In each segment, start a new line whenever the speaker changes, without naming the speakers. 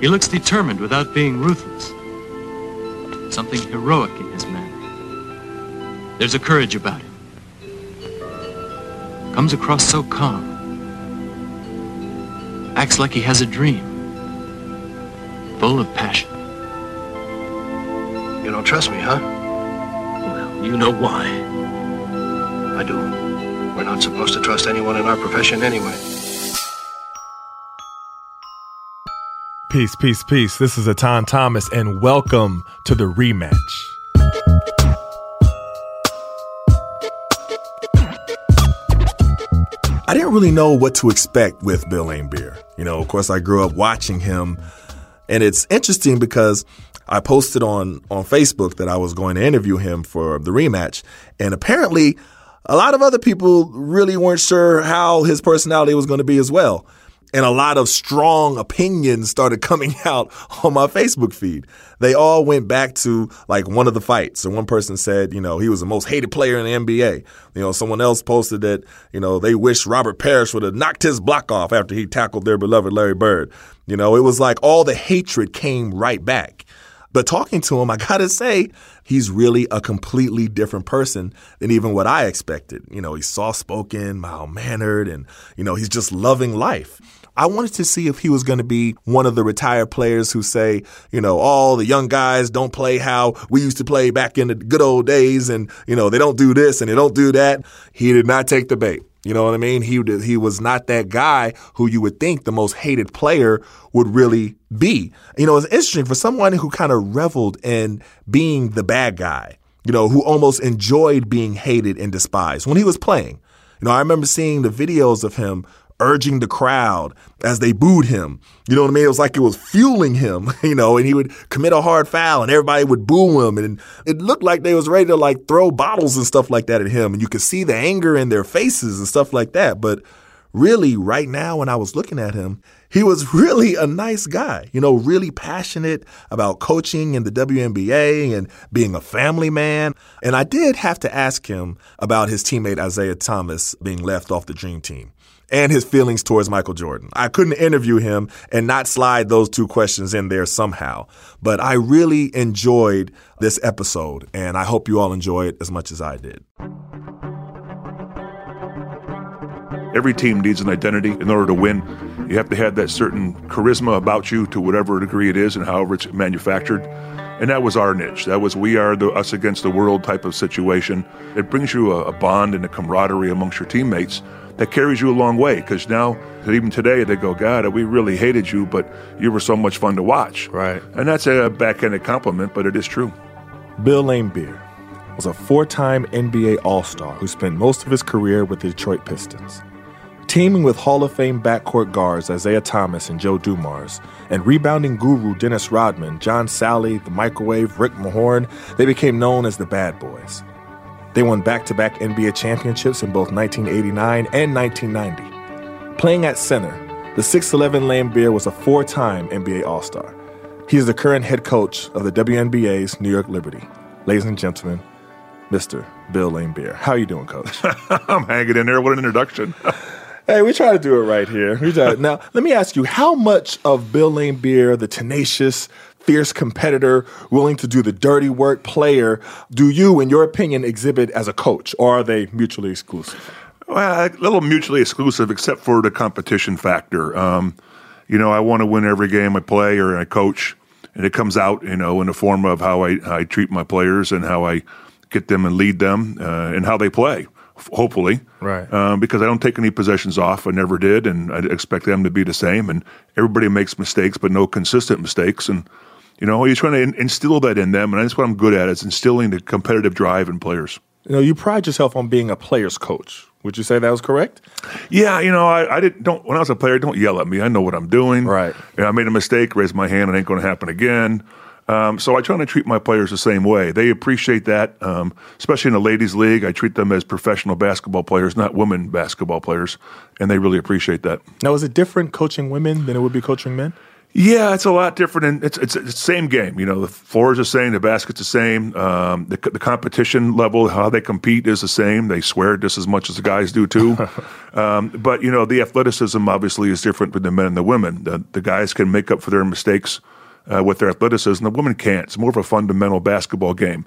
He looks determined without being ruthless. Something heroic in his manner. There's a courage about him. Comes across so calm. Acts like he has a dream. Full of passion.
You don't trust me, huh?
Well, you know why.
I do. We're not supposed to trust anyone in our profession anyway.
Peace, peace, peace. This is Etan Thomas, and welcome to the rematch. I didn't really know what to expect with Bill Laimbeer. You know, of course, I grew up watching him, and it's interesting because I posted on on Facebook that I was going to interview him for the rematch, and apparently, a lot of other people really weren't sure how his personality was going to be as well and a lot of strong opinions started coming out on my Facebook feed. They all went back to like one of the fights. So one person said, you know, he was the most hated player in the NBA. You know, someone else posted that, you know, they wish Robert Parish would have knocked his block off after he tackled their beloved Larry Bird. You know, it was like all the hatred came right back. But talking to him, I gotta say, he's really a completely different person than even what I expected. You know, he's soft spoken, mild mannered, and, you know, he's just loving life. I wanted to see if he was going to be one of the retired players who say, you know, all the young guys don't play how we used to play back in the good old days and, you know, they don't do this and they don't do that. He did not take the bait. You know what I mean? He he was not that guy who you would think the most hated player would really be. You know, it's interesting for someone who kind of reveled in being the bad guy. You know, who almost enjoyed being hated and despised when he was playing. You know, I remember seeing the videos of him urging the crowd as they booed him. You know what I mean? It was like it was fueling him, you know, and he would commit a hard foul and everybody would boo him. And it looked like they was ready to like throw bottles and stuff like that at him. And you could see the anger in their faces and stuff like that. But really, right now, when I was looking at him, he was really a nice guy, you know, really passionate about coaching in the WNBA and being a family man. And I did have to ask him about his teammate Isiah Thomas being left off the dream team and his feelings towards Michael Jordan. I couldn't interview him and not slide those two questions in there somehow. But I really enjoyed this episode, and I hope you all enjoy it as much as I did.
Every team needs an identity in order to win. You have to have that certain charisma about you to whatever degree it is and however it's manufactured. And that was our niche. That was we are the us against the world type of situation. It brings you a, a bond and a camaraderie amongst your teammates that carries you a long way because now even today they go god we really hated you but you were so much fun to watch.
Right.
And that's a backhanded compliment but it is true.
Bill laimbeer was a four-time nba all-star who spent most of his career with the detroit pistons. Teaming with hall of fame backcourt guards isiah thomas and joe dumars and rebounding guru dennis rodman john salley the microwave rick mahorn they became known as the bad boys they won back to back NBA championships in both 1989 and 1990. Playing at center, the 6'11 Laimbeer was a four time NBA All Star. He is the current head coach of the WNBA's New York Liberty. Ladies and gentlemen, Mr. Bill Laimbeer. How you doing, Coach?
I'm hanging in there. What an introduction.
hey, we try to do it right here. We try. now, let me ask you, how much of Bill Laimbeer, the tenacious, fierce competitor, willing to do the dirty work player, do you, in your opinion, exhibit as a coach, or are they mutually exclusive?
Well, a little mutually exclusive, except for the competition factor. Um, you know, I want to win every game I play or I coach, and it comes out, you know, in the form of how I, I treat my players and how I get them and lead them uh, and how they play. Hopefully,
right?
Um, because I don't take any possessions off. I never did, and I expect them to be the same. And everybody makes mistakes, but no consistent mistakes. And you know, he's trying to instill that in them, and that's what I'm good at is instilling the competitive drive in players.
You know, you pride yourself on being a player's coach. Would you say that was correct?
Yeah, you know, I, I didn't. Don't when I was a player, don't yell at me. I know what I'm doing.
Right.
You know, I made a mistake. Raise my hand. It ain't going to happen again. Um, so I try to treat my players the same way. They appreciate that, um, especially in the ladies' league. I treat them as professional basketball players, not women basketball players, and they really appreciate that.
Now, is it different coaching women than it would be coaching men?
Yeah, it's a lot different, and it's it's, the same game. You know, the floor is the same, the basket's the same, um, the the competition level, how they compete is the same. They swear just as much as the guys do too. um, but you know, the athleticism obviously is different with the men and the women. The the guys can make up for their mistakes uh, with their athleticism. The women can't. It's more of a fundamental basketball game.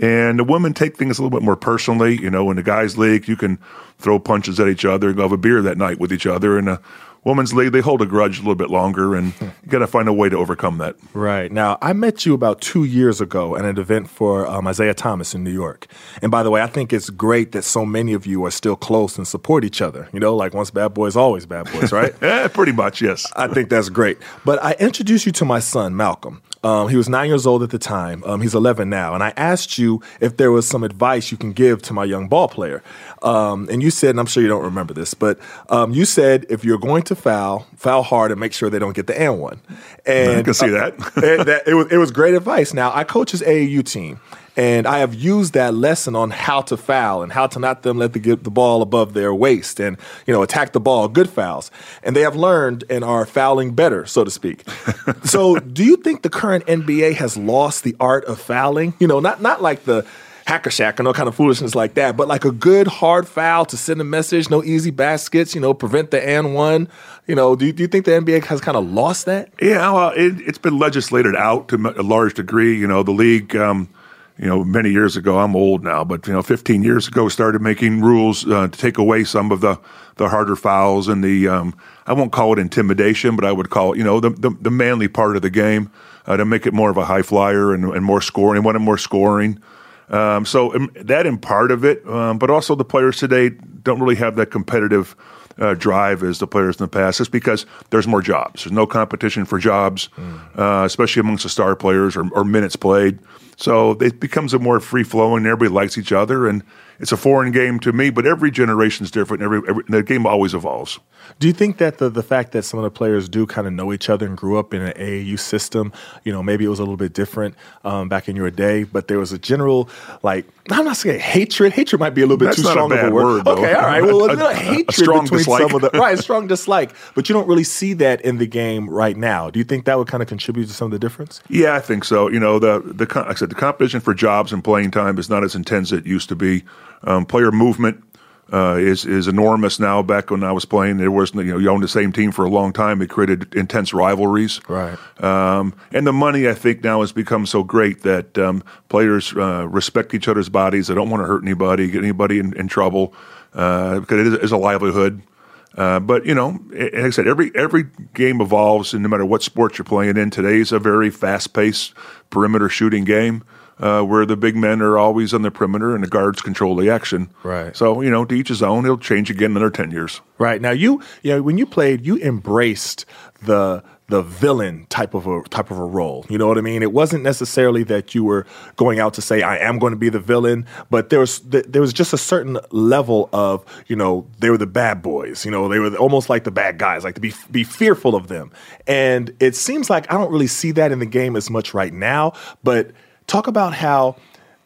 And the women take things a little bit more personally. You know, in the guys' league, you can throw punches at each other, go have a beer that night with each other. And the women's league, they hold a grudge a little bit longer, and you got to find a way to overcome that.
Right. Now, I met you about two years ago at an event for um, Isiah Thomas in New York. And by the way, I think it's great that so many of you are still close and support each other. You know, like once bad boys, always bad boys, right?
yeah, pretty much, yes.
I think that's great. But I introduced you to my son, Malcolm. Um, he was nine years old at the time. Um, he's 11 now. And I asked you if there was some advice you can give to my young ball player. Um, and you said, and I'm sure you don't remember this, but um, you said if you're going to foul, foul hard and make sure they don't get the and one.
And I can see that.
Uh, that it, was, it was great advice. Now, I coach his AAU team. And I have used that lesson on how to foul and how to not them let the get the ball above their waist and you know attack the ball, good fouls. And they have learned and are fouling better, so to speak. so, do you think the current NBA has lost the art of fouling? You know, not not like the Hack-a-Shaq or no kind of foolishness like that, but like a good hard foul to send a message, no easy baskets, you know, prevent the and one. You know, do you, do you think the NBA has kind of lost that?
Yeah, well, it, has been legislated out to a large degree. You know, the league. Um, you know, many years ago, I'm old now, but you know, 15 years ago, started making rules uh, to take away some of the the harder fouls and the um, I won't call it intimidation, but I would call it you know the the, the manly part of the game uh, to make it more of a high flyer and, and more scoring, wanted more scoring. Um, so um, that in part of it, um, but also the players today don't really have that competitive uh, drive as the players in the past. It's because there's more jobs. There's no competition for jobs, mm. uh, especially amongst the star players or, or minutes played. So it becomes a more free flowing. Everybody likes each other, and it's a foreign game to me. But every generation is different. Every, every the game always evolves.
Do you think that the, the fact that some of the players do kind of know each other and grew up in an AAU system, you know, maybe it was a little bit different um, back in your day, but there was a general, like, I'm not saying hatred. Hatred might be a little bit
That's
too strong
of
a
word.
word okay, all right. Well, a, a, a hatred
strong
between
dislike.
some of the right, strong dislike, but you don't really see that in the game right now. Do you think that would kind of contribute to some of the difference?
Yeah, I think so. You know, the the like I said, the competition for jobs and playing time is not as intense as it used to be. Um, player movement uh, is is enormous now. Back when I was playing, there was you know you owned the same team for a long time. It created intense rivalries.
Right.
Um, and the money I think now has become so great that um, players uh, respect each other's bodies. They don't want to hurt anybody, get anybody in, in trouble uh, because it is, is a livelihood. Uh, but you know, like I said, every every game evolves, and no matter what sport you're playing in, today's a very fast-paced perimeter shooting game uh, where the big men are always on the perimeter and the guards control the action.
Right.
So you know, to each his own. It'll change again in another ten years.
Right now, you you know when you played, you embraced the the villain type of a type of a role. You know what I mean? It wasn't necessarily that you were going out to say I am going to be the villain, but there was there was just a certain level of you know they were the bad boys. You know they were almost like the bad guys, like to be be fearful of them. And it seems like I don't really see that in the game as much right now. But talk about how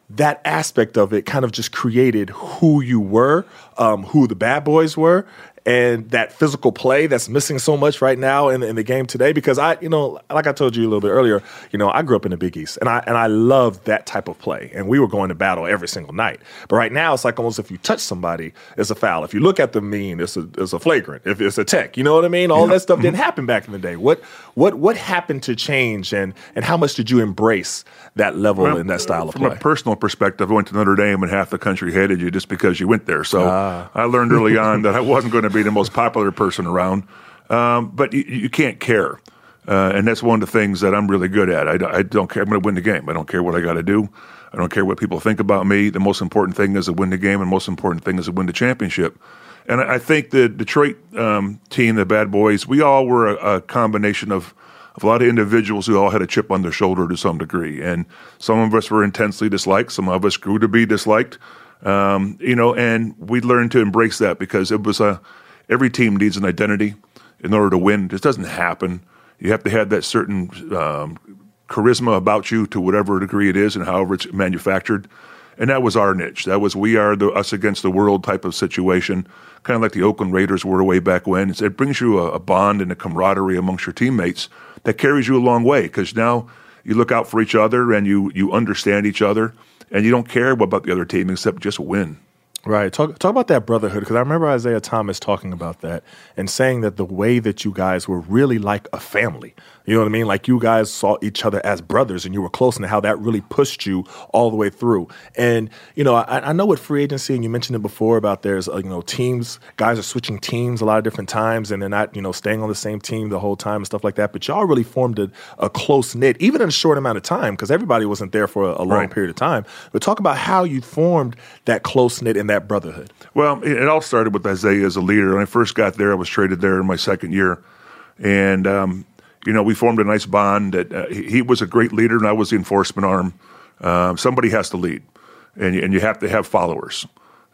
that aspect of it kind of just created who you were, um, who the bad boys were, and that physical play that's missing so much right now in, in the game today. Because I, you know, like I told you a little bit earlier, you know, I grew up in the Big East, and I and I loved that type of play, and we were going to battle every single night. But right now, it's like almost if you touch somebody, it's a foul. If you look at them mean, it's a it's a flagrant. If it's a tech, you know what I mean. All yeah. that stuff didn't happen back in the day. What what what happened to change, and and how much did you embrace that level well, and that style of
from
play?
From a personal perspective, I went to Notre Dame, and half the country hated you just because you went there. So ah. I learned early on that I wasn't going to be the most popular person around. Um, but you, you, can't care. Uh, and that's one of the things that I'm really good at. I, I don't care. I'm going to win the game. I don't care what I got to do. I don't care what people think about me. The most important thing is to win the game, and the most important thing is to win the championship. And I, think the Detroit um, team, the Bad Boys, we all were a, a combination of, of a lot of individuals who all had a chip on their shoulder to some degree. And some of us were intensely disliked. Some of us grew to be disliked. Um, you know, and we learned to embrace that because it was a every team needs an identity in order to win. This doesn't happen. You have to have that certain um, charisma about you to whatever degree it is and however it's manufactured. And that was our niche. That was we are the us against the world type of situation, kind of like the Oakland Raiders were way back when. It's, it brings you a, a bond and a camaraderie amongst your teammates that carries you a long way because now you look out for each other and you you understand each other and you don't care about the other team except just win.
Right. Talk talk about that brotherhood because I remember Isiah Thomas talking about that and saying that the way that you guys were really like a family. You know what I mean? Like you guys saw each other as brothers and you were close, and how that really pushed you all the way through. And you know, I, I know with free agency, and you mentioned it before about there's uh, you know teams, guys are switching teams a lot of different times, and they're not you know staying on the same team the whole time and stuff like that. But y'all really formed a, a close knit, even in a short amount of time, because everybody wasn't there for a, a long
Right.
period of time. But talk about how you formed that close knit and that brotherhood.
Well, it it all started with Isiah as a leader. When I first got there, I was traded there in my second year, and um, you know we formed a nice bond. That uh, he he was a great leader, and I was the enforcement arm. Um, somebody has to lead, and and you have to have followers.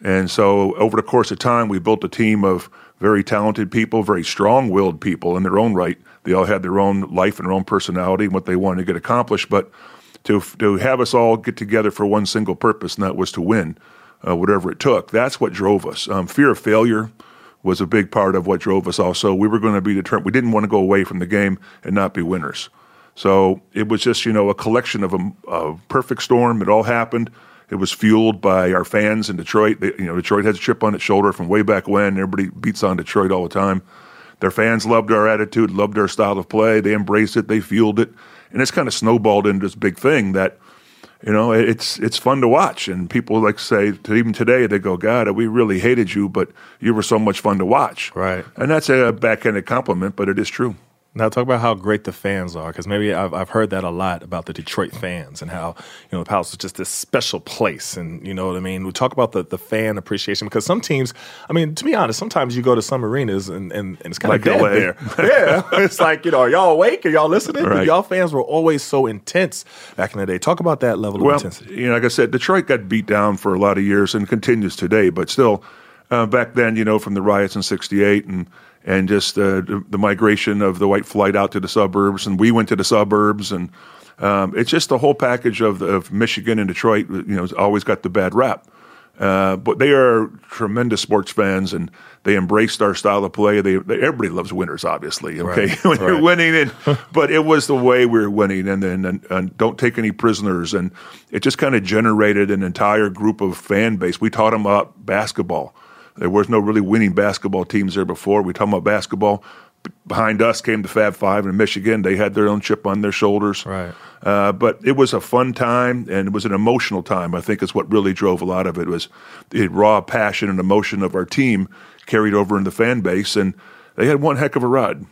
And so, over the course of time, we built a team of very talented people, very strong-willed people in their own right. They all had their own life and their own personality and what they wanted to get accomplished, but to to have us all get together for one single purpose, and that was to win, uh, whatever it took. That's what drove us. Um, fear of failure was a big part of what drove us. Also, we were going to be determined. We didn't want to go away from the game and not be winners. So it was just you know a collection of a, a perfect storm. It all happened. It was fueled by our fans in Detroit. They, you know, Detroit has a chip on its shoulder from way back when. Everybody beats on Detroit all the time. Their fans loved our attitude, loved our style of play. They embraced it. They fueled it, and it's kind of snowballed into this big thing that, you know, it's it's fun to watch. And people like say to even today they go, God, we really hated you, but you were so much fun to watch.
Right.
And that's a backhanded compliment, but it is true.
Now talk about how great the fans are, because maybe I've, I've heard that a lot about the Detroit fans and how you know the Palace is just this special place, and you know what I mean. We talk about the, the fan appreciation because some teams, I mean, to be honest, sometimes you go to some arenas and, and, and it's kind of Like
dead
there. yeah, it's like you know, are y'all awake? Are y'all listening?
Right.
y'all fans were always so intense back in the day. Talk about that level of intensity.
you know, like I said, Detroit got beat down for a lot of years and continues today. But still, uh, back then, you know, from the riots in '68 and and just uh, the, the migration of the white flight out to the suburbs, and we went to the suburbs, and um, it's just the whole package of, of Michigan and Detroit. You know, always got the bad rap. Uh, but they are tremendous sports fans, and they embraced our style of play. They, they everybody loves winners, obviously. Okay,
Right,
when you're
right.
winning, and but it was the way we were winning, and then and, and don't take any prisoners, and it just kind of generated an entire group of fan base. We taught them about basketball. There was no really winning basketball teams there before. We them about basketball. Behind us came the Fab Five in Michigan. They had their own chip on their shoulders.
Right.
Uh, but it was a fun time and it was an emotional time. I think is what really drove a lot of it was the raw passion and emotion of our team carried over in the fan base, and they had one heck of a ride.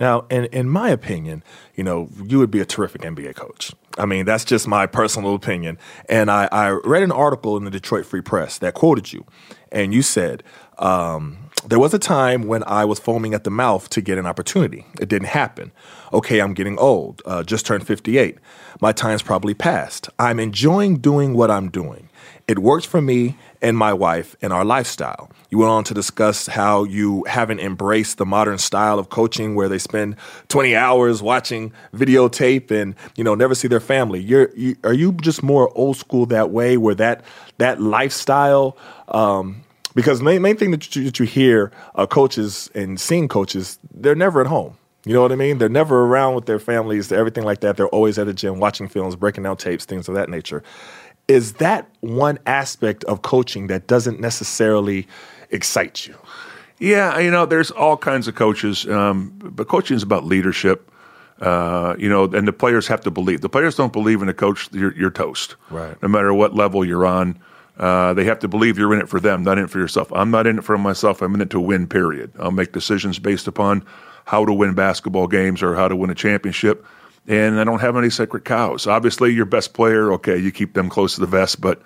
Now, in in my opinion, you know, you would be a terrific NBA coach. I mean, that's just my personal opinion. And I, I read an article in the Detroit Free Press that quoted you, and you said, um, "There was a time when I was foaming at the mouth to get an opportunity. It didn't happen. Okay, I'm getting old. Uh, just turned 58. My time's probably past. I'm enjoying doing what I'm doing." It works for me and my wife and our lifestyle. You went on to discuss how you haven't embraced the modern style of coaching where they spend 20 hours watching videotape and, you know, never see their family. You're, you, are you just more old school that way where that, that lifestyle, um, because main, main thing that you, that you hear uh, coaches and seeing coaches, they're never at home. You know what I mean? They're never around with their families, everything like that. They're always at the gym watching films, breaking down tapes, things of that nature. Is that one aspect of coaching that doesn't necessarily excite you?
Yeah, you know, there's all kinds of coaches, um, but coaching is about leadership. Uh, you know, and the players have to believe. The players don't believe in a coach, you're, you're toast.
Right.
No matter what level you're on, uh, they have to believe you're in it for them, not in it for yourself. I'm not in it for myself. I'm in it to win. Period. I'll make decisions based upon how to win basketball games or how to win a championship. And I don't have any sacred cows. Obviously, your best player, okay, you keep them close to the vest, but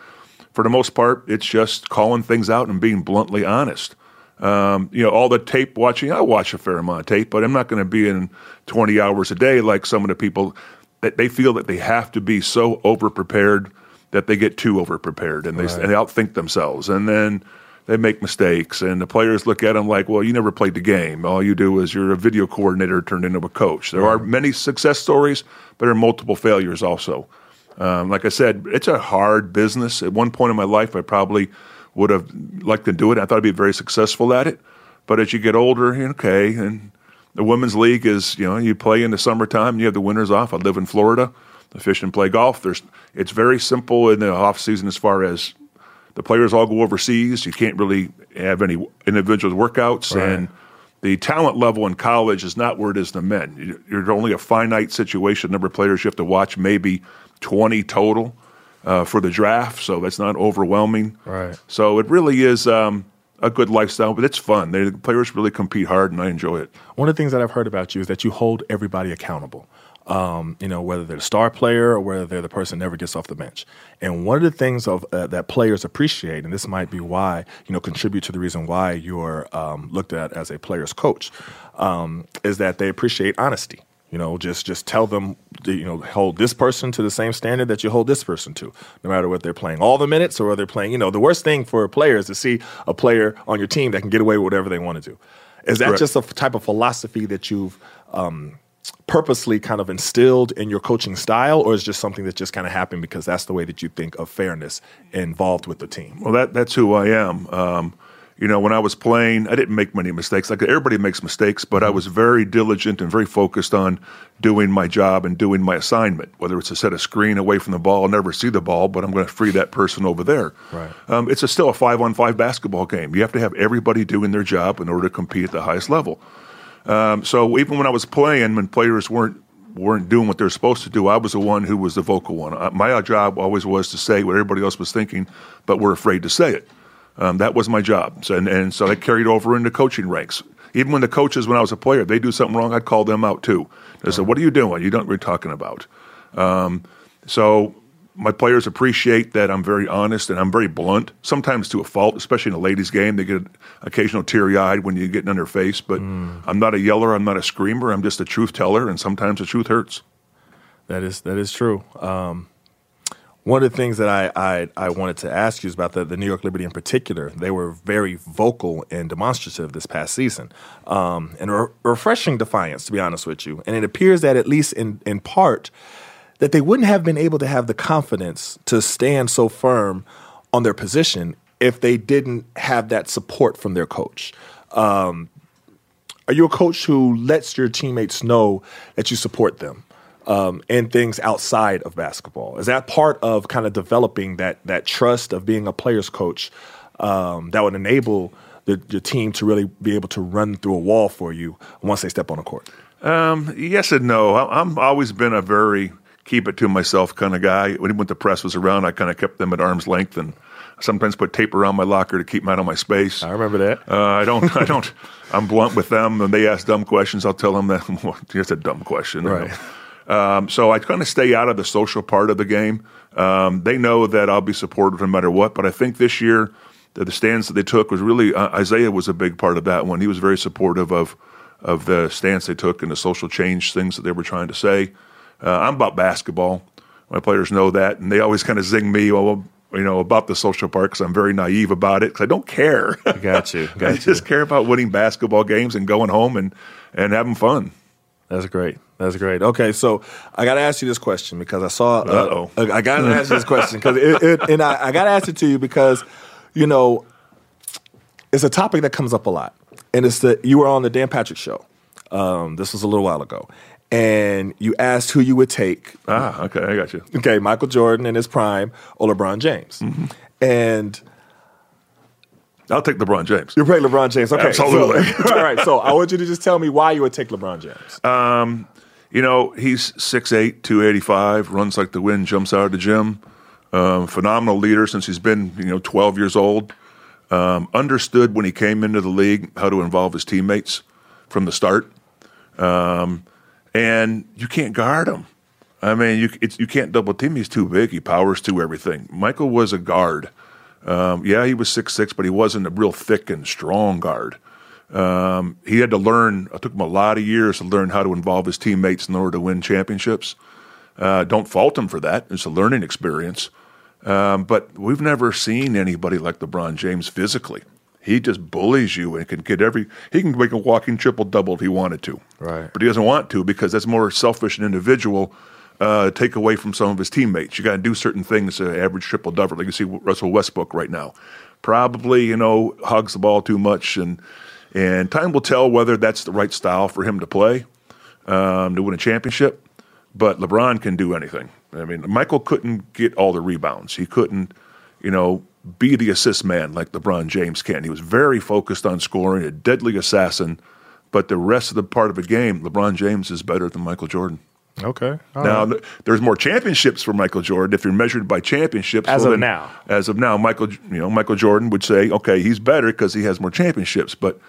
for the most part, it's just calling things out and being bluntly honest. Um, you know, all the tape watching, I watch a fair amount of tape, but I'm not going to be in 20 hours a day like some of the people that they feel that they have to be so over prepared that they get too over prepared and they, and they outthink themselves. And then they make mistakes, and the players look at them like, well, you never played the game. All you do is you're a video coordinator turned into a coach. There are many success stories, but there are multiple failures also. Um, like I said, it's a hard business. At one point in my life, I probably would have liked to do it. I thought I'd be very successful at it. But as you get older, okay, and the women's league is, you know, you play in the summertime, you have the winters off. I live in Florida. I fish and play golf. There's, it's very simple in the off season as far as the players all go overseas. You can't really have any individual workouts,
Right.
and the talent level in college is not where it is in the men. You- You're only a finite situation. Number of players you have to watch, maybe 20 total uh, for the draft. So that's not overwhelming.
Right.
So it really is um, a good lifestyle, but it's fun. They, the players really compete hard, and I enjoy it.
One of the things that I've heard about you is that you hold everybody accountable. Um, you know, whether they're the star player or whether they're the person that never gets off the bench. And one of the things of uh, that players appreciate, and this might be why you know contribute to the reason why you're um, looked at as a player's coach, um, is that they appreciate honesty. You know, just just tell them, you know, hold this person to the same standard that you hold this person to, no matter what they're playing all the minutes or whether they're playing. You know, the worst thing for a player is to see a player on your team that can get away with whatever they want to do. Is that
Correct.
just a f- type of philosophy that you've um, purposely kind of instilled in your coaching style, or is it just something that just kind of happened because that's the way that you think of fairness involved with the team?
Well, that that's who I am. Um, you know, when I was playing, I didn't make many mistakes. Like everybody makes mistakes, but I was very diligent and very focused on doing my job and doing my assignment. Whether it's to set a screen away from the ball, I'll never see the ball, but I'm going to free that person over there.
Right.
Um, it's a, still a five-on-five basketball game. You have to have everybody doing their job in order to compete at the highest level. Um, so even when I was playing, when players weren't weren't doing what they're supposed to do, I was the one who was the vocal one. Uh, my job always was to say what everybody else was thinking, but we're afraid to say it. Um, that was my job, so, and, and so I carried over into coaching ranks. Even when the coaches, when I was a player, they do something wrong, I'd call them out too. They said, "What are you doing? You don't you're talking about." Um, so my players appreciate that I'm very honest and I'm very blunt, sometimes to a fault, especially in a ladies' game. They get occasional teary eyed when you get in on their face, but I'm not a yeller, I'm not a screamer, I'm just a truth teller, and sometimes the truth hurts.
That is that is true. Um, one of the things that I, I, I wanted to ask you is about the, the New York Liberty in particular. They were very vocal and demonstrative this past season, um, and re- refreshing defiance, to be honest with you. And it appears that at least in in part, that they wouldn't have been able to have the confidence to stand so firm on their position if they didn't have that support from their coach. Um, are you a coach who lets your teammates know that you support them um, in things outside of basketball? Is that part of kind of developing that that trust of being a player's coach um, that would enable the, your team to really be able to run through a wall for you once they step on the court?
Um, yes and no. I, I'm always been a very keep it to myself kind of guy. When, when the press was around, I kind of kept them at arm's length and sometimes put tape around my locker to keep them out of my space.
I remember that.
Uh, I don't. I don't. I'm blunt with them. and they ask dumb questions, I'll tell them that well, it's a dumb question. you know.
Right.
Um, so I kind of stay out of the social part of the game. Um, they know that I'll be supportive no matter what. But I think this year, the, the stance that they took was really uh, Isiah was a big part of that one. He was very supportive of of the stance they took and the social change things that they were trying to say. Uh, I'm about basketball. My players know that, and they always kind of zing me. Well, you know about the social part because I'm very naive about it because I don't care.
Got you.
I
Got you.
just care about winning basketball games and going home and, and having fun.
That's great. That's great. Okay, so I got to ask you this question because I saw. Uh. I got to ask you this question because it, it, and I, I got to ask it to you because, you know, it's a topic that comes up a lot, and it's that you were on the Dan Patrick show. Um, this was a little while ago, and you asked who you would take.
Ah, okay, I got you.
Okay, Michael Jordan in his prime or LeBron James,
Mm-hmm.
and
I'll take LeBron James.
you're playing LeBron James. Okay, so-
Absolutely.
all right, so I want you to just tell me why you would take LeBron James.
Um, You know, he's 6'8", 285, runs like the wind, jumps out of the gym. Um, phenomenal leader since he's been, you know, 12 years old. Um, understood when he came into the league how to involve his teammates from the start. Um, and you can't guard him. I mean, you you can't double team. He's too big. He powers through everything. Michael was a guard. Um, yeah, he was six six, but he wasn't a real thick and strong guard. Um, he had to learn. It took him a lot of years to learn how to involve his teammates in order to win championships. Uh, don't fault him for that. It's a learning experience. Um, but we've never seen anybody like LeBron James physically. He just bullies you and can get every. He can make a walking triple double if he wanted to.
Right.
But he doesn't want to because that's more selfish and individual uh, take away from some of his teammates. You got to do certain things to average triple double. Like you see Russell Westbrook right now, probably you know hugs the ball too much, and and time will tell whether that's the right style for him to play um, to win a championship. But LeBron can do anything. I mean, Michael couldn't get all the rebounds. He couldn't, you know, be the assist man like LeBron James can. He was very focused on scoring, a deadly assassin. But the rest of the part of the game, LeBron James is better than Michael Jordan.
Okay. All
now,
right.
there's more championships for Michael Jordan. If you're measured by championships,
As
well,
of
then-
now.
as of now, Michael, you know, Michael Jordan would say, okay, he's better because he has more championships. But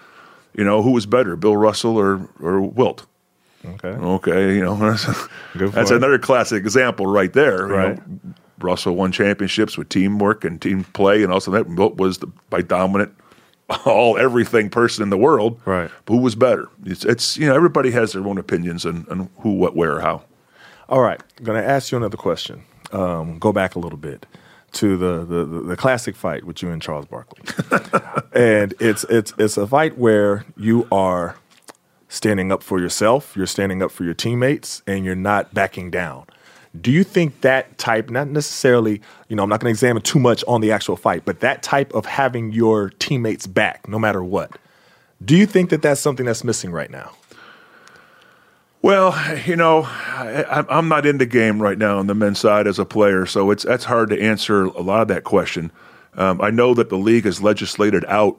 you know, who was better, Bill Russell or or Wilt?
okay.
Okay, you know, that's, that's another classic example right there. you
Right.
know. Russell won championships with teamwork and team play, and also that was the, by dominant, all everything person in the world.
Right.
Who was better? It's, it's you know everybody has their own opinions on, who, what, where, how.
All right, I'm going to ask you another question. Um, go back a little bit to the, the, the, the classic fight with you and Charles Barkley, and it's it's it's a fight where you are standing up for yourself, you're standing up for your teammates, and you're not backing down. Do you think that type, not necessarily, you know, I'm not going to examine too much on the actual fight, but that type of having your teammates back, no matter what, do you think that that's something that's missing right now?
Well, you know, I, I'm- I'm not in the game right now on the men's side as a player, so it's that's hard to answer a lot of that question. Um, I know that the league has legislated out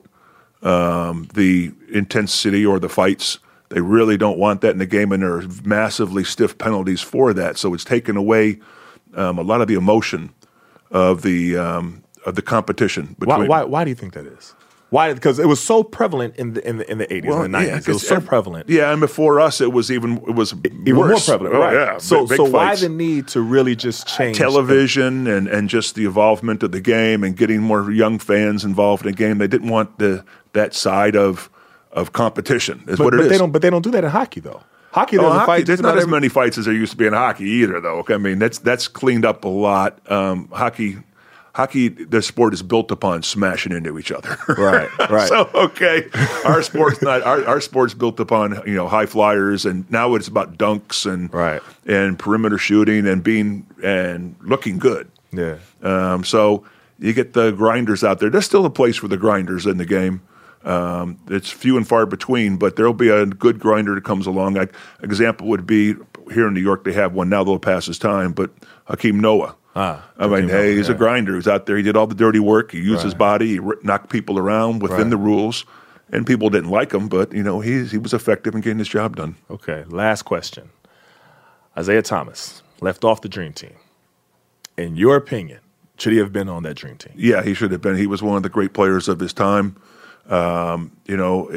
um, the intensity or the fights. They really don't want that in the game, and there are massively stiff penalties for that. So it's taken away um, a lot of the emotion of the um, of the competition.
Why, why, why do you think that is? Why? Because it was so prevalent in the in the in the eighties and the
yeah,
nineties. it was so prevalent.
Yeah, and before us, it was even it was
Even more
worse.
prevalent,
Oh,
right?
Yeah,
So,
big- big
so why the need to really just change
television and, and just the involvement of the game and getting more young fans involved in the game. They didn't want the that side of of competition. Is
But,
what it
but
is.
they don't. But they don't do that in hockey, though. Hockey,
Oh, hockey,
fight.
there's not
about
as
every-
many fights as there used to be in hockey either, though. I mean, that's that's cleaned up a lot. Um, hockey, hockey, the sport is built upon smashing into each other.
Right, right.
so okay, our sport's not our, our sport's built upon you know high flyers, and now it's about dunks and
Right.
and perimeter shooting and being and looking good.
Yeah.
Um, so you get the grinders out there. There's still a place for the grinders in the game. Um, it's few and far between, but there'll be a good grinder that comes along. Like example would be here in New York, they have one now. They'll pass his time, but Joakim Noah.
Ah,
I mean, hey, he's a grinder. He's out there. He did all the dirty work. He used his body. He knocked people around within
Right.
the rules, and people didn't like him. But you know, he he was effective in getting his job done.
Okay. Last question. Isiah Thomas left off the dream team. In your opinion, should he have been on that dream team?
Yeah, he should have been. He was one of the great players of his time. Um, you know,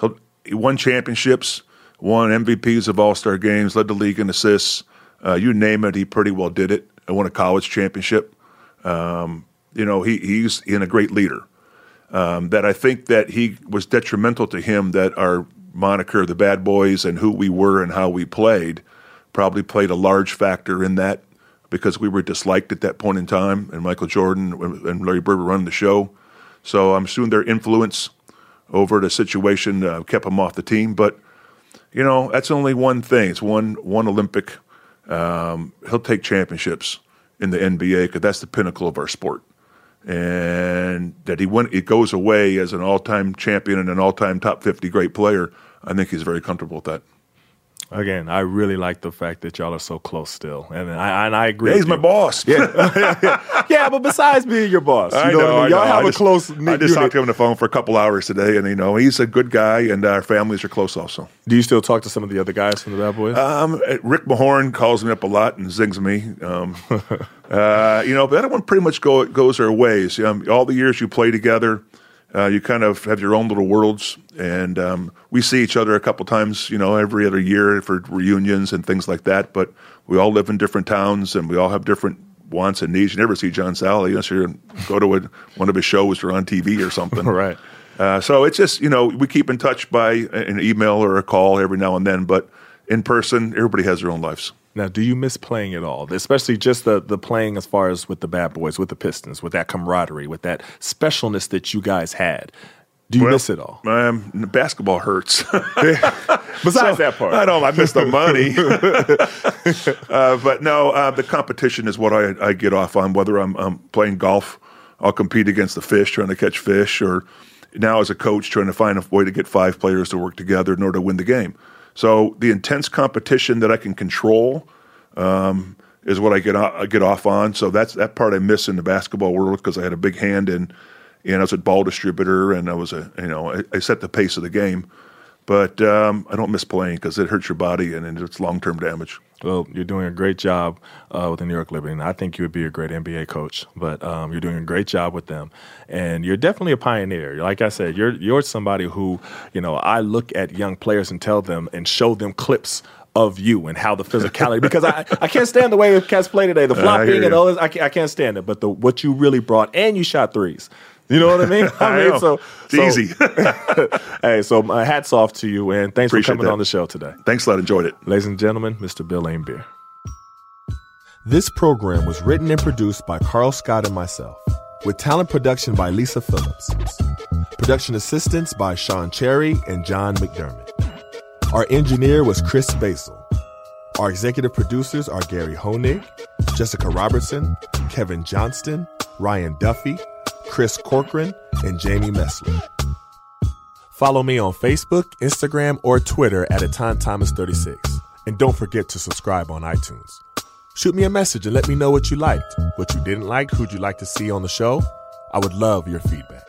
he'll- he won championships, won MVPs of All Star games, led the league in assists. Uh, you name it, he pretty well did it. And won a college championship. Um, you know, he, he's in a great leader. Um, that I think that he was detrimental to him. That our moniker, the Bad Boys, and who we were and how we played, probably played a large factor in that because we were disliked at that point in time, and Michael Jordan and Larry Bird were running the show. So I'm assuming their influence over the situation uh, kept him off the team. But you know, that's only one thing. It's one one Olympic. Um, he'll take championships in the NBA because that's the pinnacle of our sport. And that he went, it goes away as an all-time champion and an all-time top 50 great player. I think he's very comfortable with that.
Again, I really like the fact that y'all are so close still, and I and I agree.
Yeah, he's my
you.
boss.
Yeah, yeah, but besides being your boss, you
I
know,
know.
what I mean?
I
y'all
know.
have
I
a
just-
close
I just
unit.
talked to him on the phone for a couple hours today, and you know he's a good guy, and our families are close also.
Do you still talk to some of the other guys from the Bad Boys?
Um, Rick Mahorn calls me up a lot and zings me. Um, uh, you know, but that one pretty much go, goes our ways. Um, all the years you play together, uh, you kind of have your own little worlds, and um, we see each other a couple times, you know, every other year for reunions and things like that. But we all live in different towns, and we all have different wants and needs. You never see John Salley unless you go to a, one of his shows or on TV or something.
right.
Uh, so it's just you know we keep in touch by an email or a call every now and then, but in person, everybody has their own lives.
Now, do you miss playing at all? Especially just the the playing as far as with the Bad Boys, with the Pistons, with that camaraderie, with that specialness that you guys had.
Do you
Well,
miss it all?
Um, basketball hurts.
Besides that part.
I don't. I miss the money. uh, but no, uh, the competition is what I, I get off on. Whether I'm, I'm playing golf, I'll compete against the fish, trying to catch fish, or now as a coach, trying to find a way to get five players to work together in order to win the game. So the intense competition that I can control um, is what I get I get off on. So that's that part I miss in the basketball world because I had a big hand in, and I was a ball distributor, and I was a you know I, I set the pace of the game. But um, I don't miss playing because it hurts your body and it's long term damage.
Well, you're doing a great job uh, with the New York Liberty, and I think you would be a great NBA coach. But um, you're doing a great job with them, and you're definitely a pioneer. Like I said, you're you're somebody who, you know, I look at young players and tell them and show them clips of you and how the physicality because I, I can't stand the way the cats play today, the flopping and all this. I can't, I can't stand it. But the what you really brought, and you shot threes. You know what I mean? I
I
mean,
know.
so
It's
so-
easy.
hey, so my hats off to you, and thanks
Appreciate
for coming
that.
on the show today,
Thanks a lot. Enjoyed it.
ladies and gentlemen. Mr. Bill Beer.
This program was written and produced by Carl Scott and myself, with talent production by Lisa Phillips. Production assistance by Sean Cherry and John McDermott. Our engineer was Chris Basil. Our executive producers are Gary Honig, Jessica Robertson, Kevin Johnston, Ryan Duffy, Chris Corcoran, and Jamie Messler. Follow me on Facebook, Instagram, or Twitter at Etan Thomas 36. And don't forget to subscribe on iTunes. Shoot me a message and let me know what you liked, what you didn't like, who'd you like to see on the show. I would love your feedback.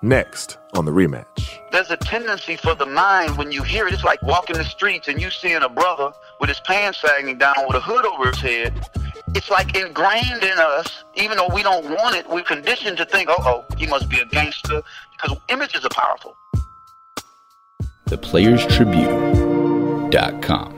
Next on the rematch.
there's a tendency for the mind when you hear it. It's like walking the streets and you seeing a brother with his pants sagging down with a hood over his head. It's like ingrained in us, even though we don't want it. We're conditioned to think, "Oh, oh, he must be a gangster," because images are powerful.
ThePlayersTribune.com.